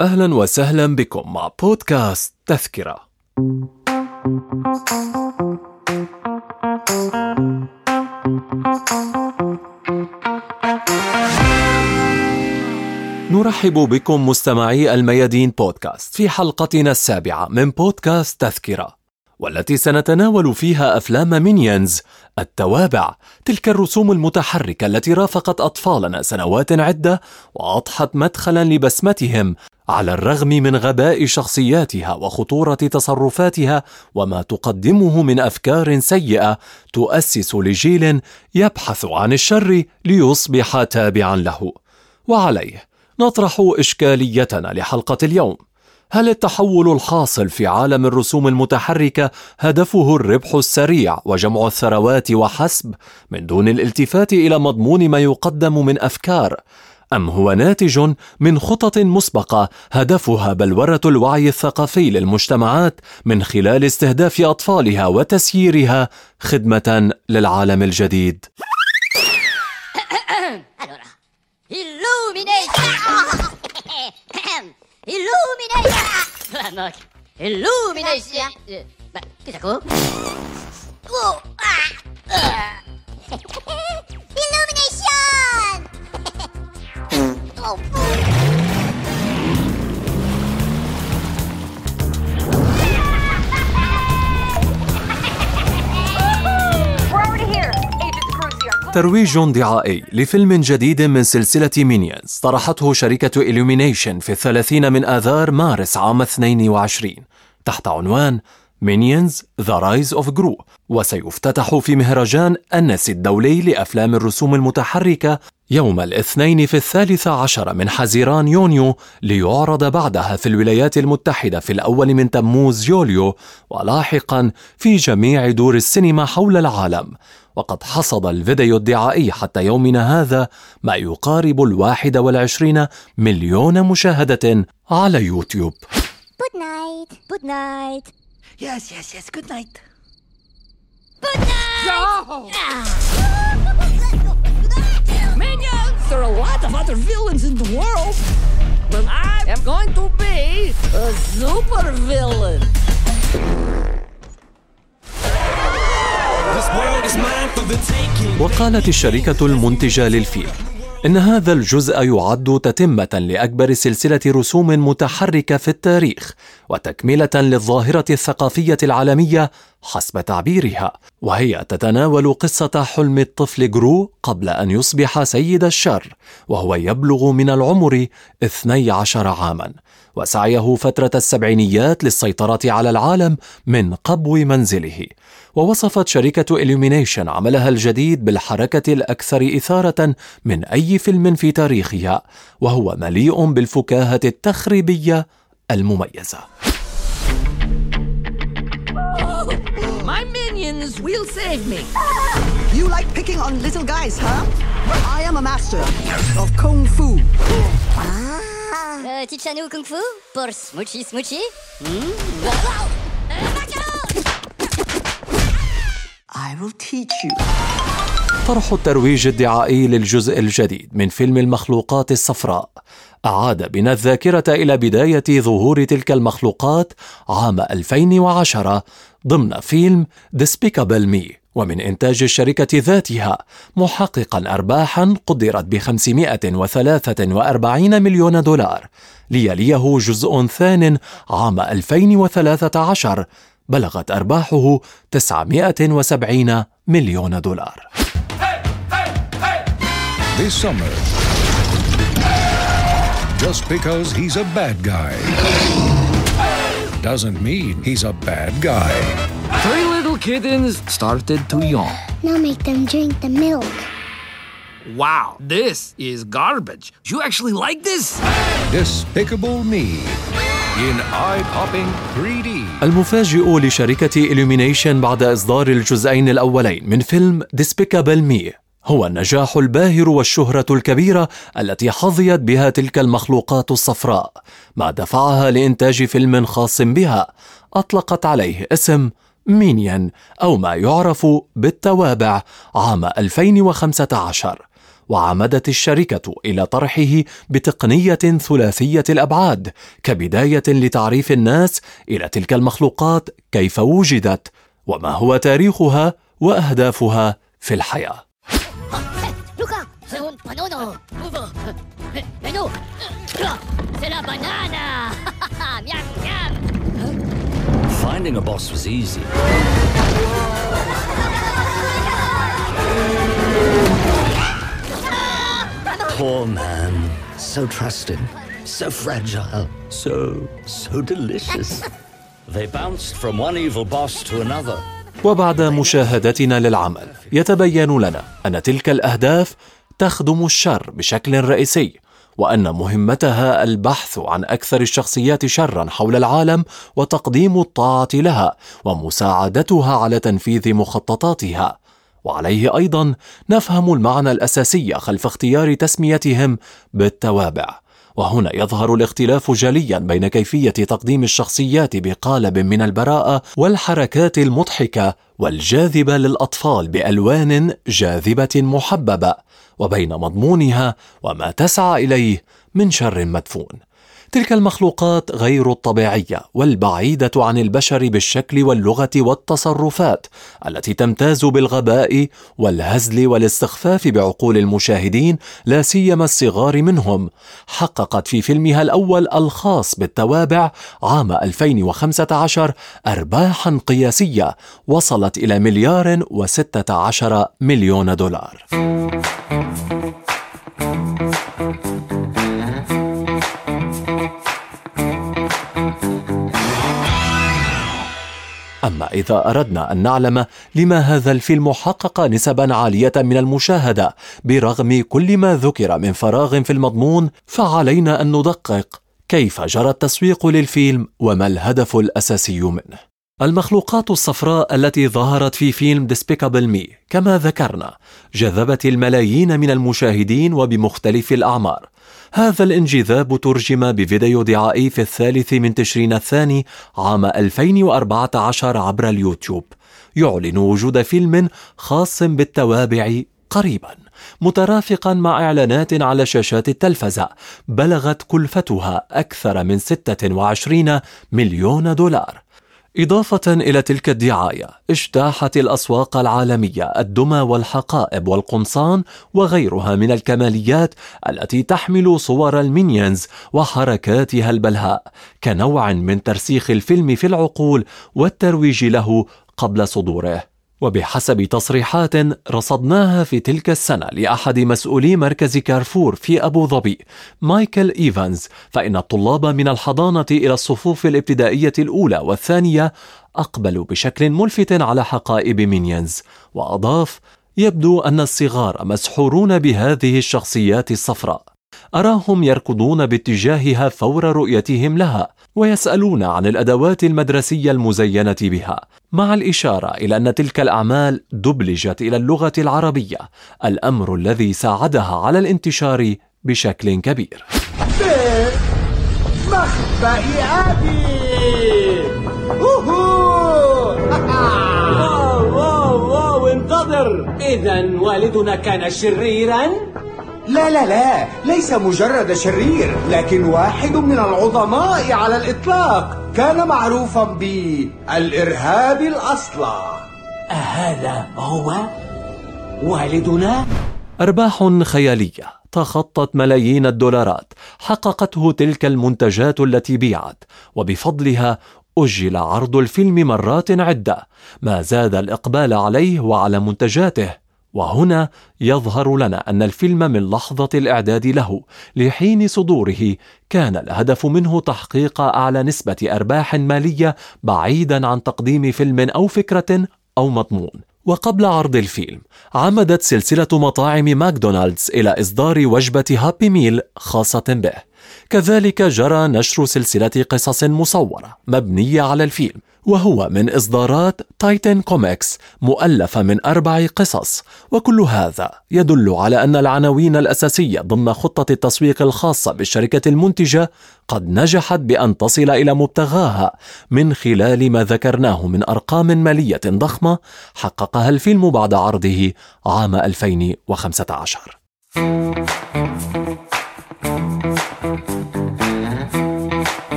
أهلا وسهلا بكم مع بودكاست تذكرة. نرحب بكم مستمعي الميادين بودكاست في حلقتنا السابعة من بودكاست تذكرة والتي سنتناول فيها أفلام مينيونز التوابع تلك الرسوم المتحركة التي رافقت أطفالنا سنوات عدة وأضحت مدخلا لبسمتهم على الرغم من غباء شخصياتها وخطورة تصرفاتها وما تقدمه من أفكار سيئة تؤسس لجيل يبحث عن الشر ليصبح تابعا له. وعليه نطرح إشكاليتنا لحلقة اليوم. هل التحول الحاصل في عالم الرسوم المتحركة هدفه الربح السريع وجمع الثروات وحسب من دون الالتفات إلى مضمون ما يقدم من أفكار؟ أم هو ناتج من خطط مسبقة هدفها بلورة الوعي الثقافي للمجتمعات من خلال استهداف أطفالها وتسييرها خدمة للعالم الجديد؟ 일루미네이아! 막 일루미네이시야. 막 자꾸. 오! 아! 아! 일루미네이션! 어, ترويج دعائي لفيلم جديد من سلسلة مينيونز طرحته شركة إليومينيشن في الثلاثين من آذار مارس عام 22 تحت عنوان Minions The Rise of Gru وسيفتتح في مهرجان آنسي الدولي لأفلام الرسوم المتحركة يوم الاثنين في الثالث عشر من حزيران يونيو ليعرض بعدها في الولايات المتحدة في الأول من تموز يوليو ولاحقا في جميع دور السينما حول العالم وقد حصد الفيديو الدعائي حتى يومنا هذا ما يقارب الواحد والعشرين مليون مشاهدة على يوتيوب Good night. Good night. Yes, yes, yes. Good night. Good night. No! Ah! Minions! There are a lot of other villains in the world, but I am going to be a super villain. وقالت الشركة المنتجة للفيلم إن هذا الجزء يعد تتمة لأكبر سلسلة رسوم متحركة في التاريخ وتكملة للظاهرة الثقافية العالمية حسب تعبيرها. وهي تتناول قصة حلم الطفل جرو قبل أن يصبح سيد الشر وهو يبلغ من العمر 12 عاما. وسعيه فترة السبعينيات للسيطرة على العالم من قبو منزله. ووصفت شركة إليومينيشن عملها الجديد بالحركة الأكثر إثارة من أي فيلم في تاريخها وهو مليء بالفكاهة التخريبية المميزة. Minions will save me. You like picking on little guys, huh? I am a master of Kung Fu. Euh, teach-nous Kung Fu pour Smoochie Smoochie I will teach you. طرح الترويج الدعائي للجزء الجديد من فيلم المخلوقات الصفراء أعاد بنا الذاكرة إلى بداية ظهور تلك المخلوقات عام 2010 ضمن فيلم Despicable Me ومن إنتاج الشركة ذاتها محققا أرباحا قدرت ب 543 مليون دولار ليليه جزء ثان عام 2013 بلغت أرباحه 970 مليون دولار this summer. Just because he's a bad guy doesn't mean he's a bad guy. Three little kittens started to yawn. Now make them drink the milk. Wow, this is garbage. You actually like this? Despicable Me in eye-popping 3D. المفاجئ لشركة إليومينيشن بعد إصدار الجزئين الأولين من فيلم Despicable Me هو النجاح الباهر والشهرة الكبيرة التي حظيت بها تلك المخلوقات الصفراء ما دفعها لإنتاج فيلم خاص بها أطلقت عليه اسم Minions أو ما يعرف بالتوابع عام 2015 وعمدت الشركة إلى طرحه بتقنية ثلاثية الأبعاد كبداية لتعريف الناس إلى تلك المخلوقات كيف وجدت وما هو تاريخها وأهدافها في الحياة. C'est un bananas. Mais, mais non, c'est la banane. miam, miam. Finding a boss was easy. Poor man. So trusting, so fragile, so, so delicious. They bounced from one evil boss to another. وبعد مشاهدتنا للعمل يتبين لنا ان تلك الاهداف تخدم الشر بشكل رئيسي وأن مهمتها البحث عن أكثر الشخصيات شرا حول العالم وتقديم الطاعة لها ومساعدتها على تنفيذ مخططاتها. وعليه أيضا نفهم المعنى الأساسي خلف اختيار تسميتهم بالتوابع. وهنا يظهر الاختلاف جليا بين كيفية تقديم الشخصيات بقالب من البراءة والحركات المضحكة والجاذبة للأطفال بألوان جاذبة محببة وبين مضمونها وما تسعى إليه من شر مدفون. تلك المخلوقات غير الطبيعية والبعيدة عن البشر بالشكل واللغة والتصرفات التي تمتاز بالغباء والهزل والاستخفاف بعقول المشاهدين لا سيما الصغار منهم. حققت في فيلمها الأول الخاص بالتوابع عام 2015 ارباحا قياسية وصلت إلى مليار وستة عشر مليون دولار. أما إذا أردنا أن نعلم لما هذا الفيلم حقق نسبا عالية من المشاهدة برغم كل ما ذكر من فراغ في المضمون فعلينا أن ندقق كيف جرى التسويق للفيلم وما الهدف الأساسي منه. المخلوقات الصفراء التي ظهرت في فيلم Despicable Me كما ذكرنا جذبت الملايين من المشاهدين وبمختلف الأعمار. هذا الانجذاب ترجم بفيديو دعائي في الثالث من تشرين الثاني عام 2014 عبر اليوتيوب. يعلن وجود فيلم خاص بالتوابع قريبا مترافقا مع إعلانات على شاشات التلفزة. بلغت كلفتها أكثر من 26 مليون دولار. إضافة إلى تلك الدعاية اجتاحت الأسواق العالمية الدمى والحقائب والقمصان وغيرها من الكماليات التي تحمل صور ال Minions وحركاتها البلهاء كنوع من ترسيخ الفيلم في العقول والترويج له قبل صدوره. وبحسب تصريحات رصدناها في تلك السنة لأحد مسؤولي مركز كارفور في أبو ظبي مايكل إيفانز فإن الطلاب من الحضانة إلى الصفوف الابتدائية الأولى والثانية أقبلوا بشكل ملفت على حقائب Minions وأضاف يبدو أن الصغار مسحورون بهذه الشخصيات الصفراء. أراهم يركضون باتجاهها فور رؤيتهم لها ويسألون عن الأدوات المدرسية المزينة بها مع الإشارة إلى أن تلك الأعمال دبلجت إلى اللغة العربية الأمر الذي ساعدها على الانتشار بشكل كبير مخبئي أبي واو واو واو انتظر إذا والدنا كان شريرا؟ لا لا لا. ليس مجرد شرير لكن واحد من العظماء على الإطلاق. كان معروفا بالإرهاب الأصلع. أهذا هو والدنا؟ أرباح خيالية تخطت ملايين الدولارات حققته تلك المنتجات التي بيعت وبفضلها أجل عرض الفيلم مرات عدة. ما زاد الإقبال عليه وعلى منتجاته وهنا يظهر لنا أن الفيلم من لحظة الإعداد له لحين صدوره كان الهدف منه تحقيق أعلى نسبة أرباح مالية بعيدا عن تقديم فيلم أو فكرة أو مضمون. وقبل عرض الفيلم عمدت سلسلة مطاعم ماكدونالدز إلى إصدار وجبة Happy Meal خاصة به. كذلك جرى نشر سلسلة قصص مصورة مبنية على الفيلم وهو من إصدارات Titan Comics مؤلفة من أربع قصص. وكل هذا يدل على أن العناوين الأساسية ضمن خطة التسويق الخاصة بالشركة المنتجة قد نجحت بأن تصل إلى مبتغاها من خلال ما ذكرناه من أرقام مالية ضخمة حققها الفيلم بعد عرضه عام 2015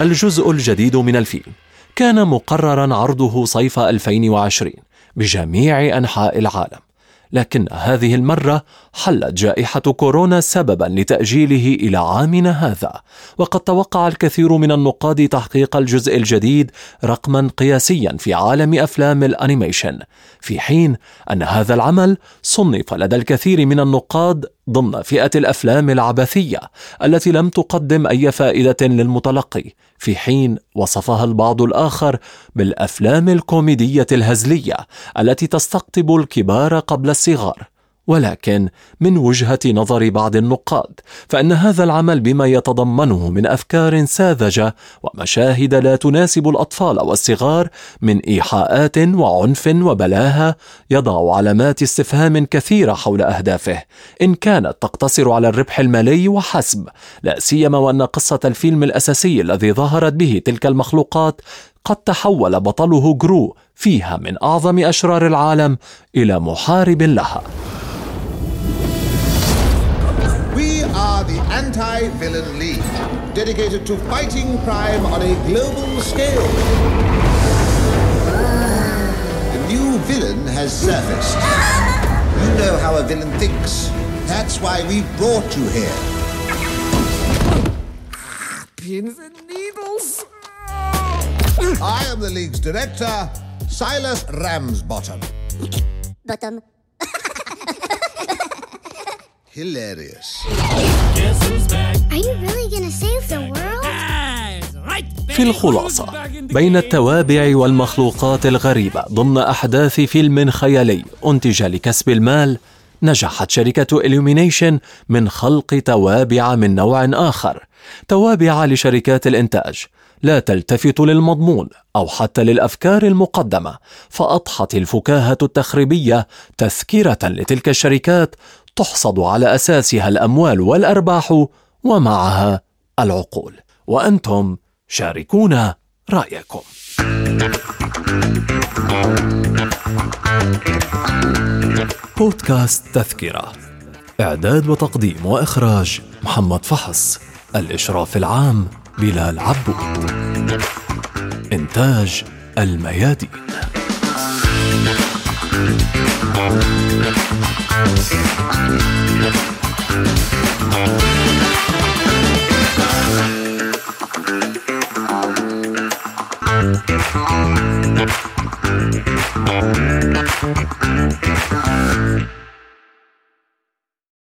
الجزء الجديد من الفيلم. كان مقررا عرضه صيف 2020 بجميع أنحاء العالم. لكن هذه المرة حلت جائحة كورونا سببا لتأجيله إلى عامنا هذا، وقد توقع الكثير من النقاد تحقيق الجزء الجديد رقما قياسيا في عالم أفلام الأنيميشن، في حين أن هذا العمل صنف لدى الكثير من النقاد ضمن فئة الأفلام العبثية التي لم تقدم أي فائدة للمتلقي، في حين وصفها البعض الآخر بالأفلام الكوميدية الهزلية التي تستقطب الكبار قبل الصغار. ولكن من وجهة نظر بعض النقاد فإن هذا العمل بما يتضمنه من أفكار ساذجة ومشاهد لا تناسب الأطفال والصغار من إيحاءات وعنف وبلاهة يضع علامات استفهام كثيرة حول أهدافه. إن كانت تقتصر على الربح المالي وحسب لا سيما وأن قصة الفيلم الأساسي الذي ظهرت به تلك المخلوقات قد تحول بطله جرو فيها من أعظم أشرار العالم إلى محارب لها. Are the Anti-Villain League, dedicated to fighting crime on a global scale. A new villain has surfaced. You know how a villain thinks. That's why we brought you here. Pins and needles. I am the League's director, Silas Ramsbottom. Bottom. Hilarious. Are you really gonna save the world? في الخلاصة بين التوابع والمخلوقات الغريبة ضمن أحداث فيلم خيالي أنتج لكسب المال نجحت شركة إليومينيشن من خلق توابع من نوع آخر توابع لشركات الإنتاج لا تلتفت للمضمون أو حتى للأفكار المقدمة فأضحت الفكاهة التخريبية تذكرة لتلك الشركات تحصد على أساسها الأموال والأرباح ومعها العقول. وأنتم شاركونا رأيكم. بودكاست تذكرة. إعداد وتقديم وإخراج محمد فحص. الإشراف العام بلال عبود إنتاج الميادين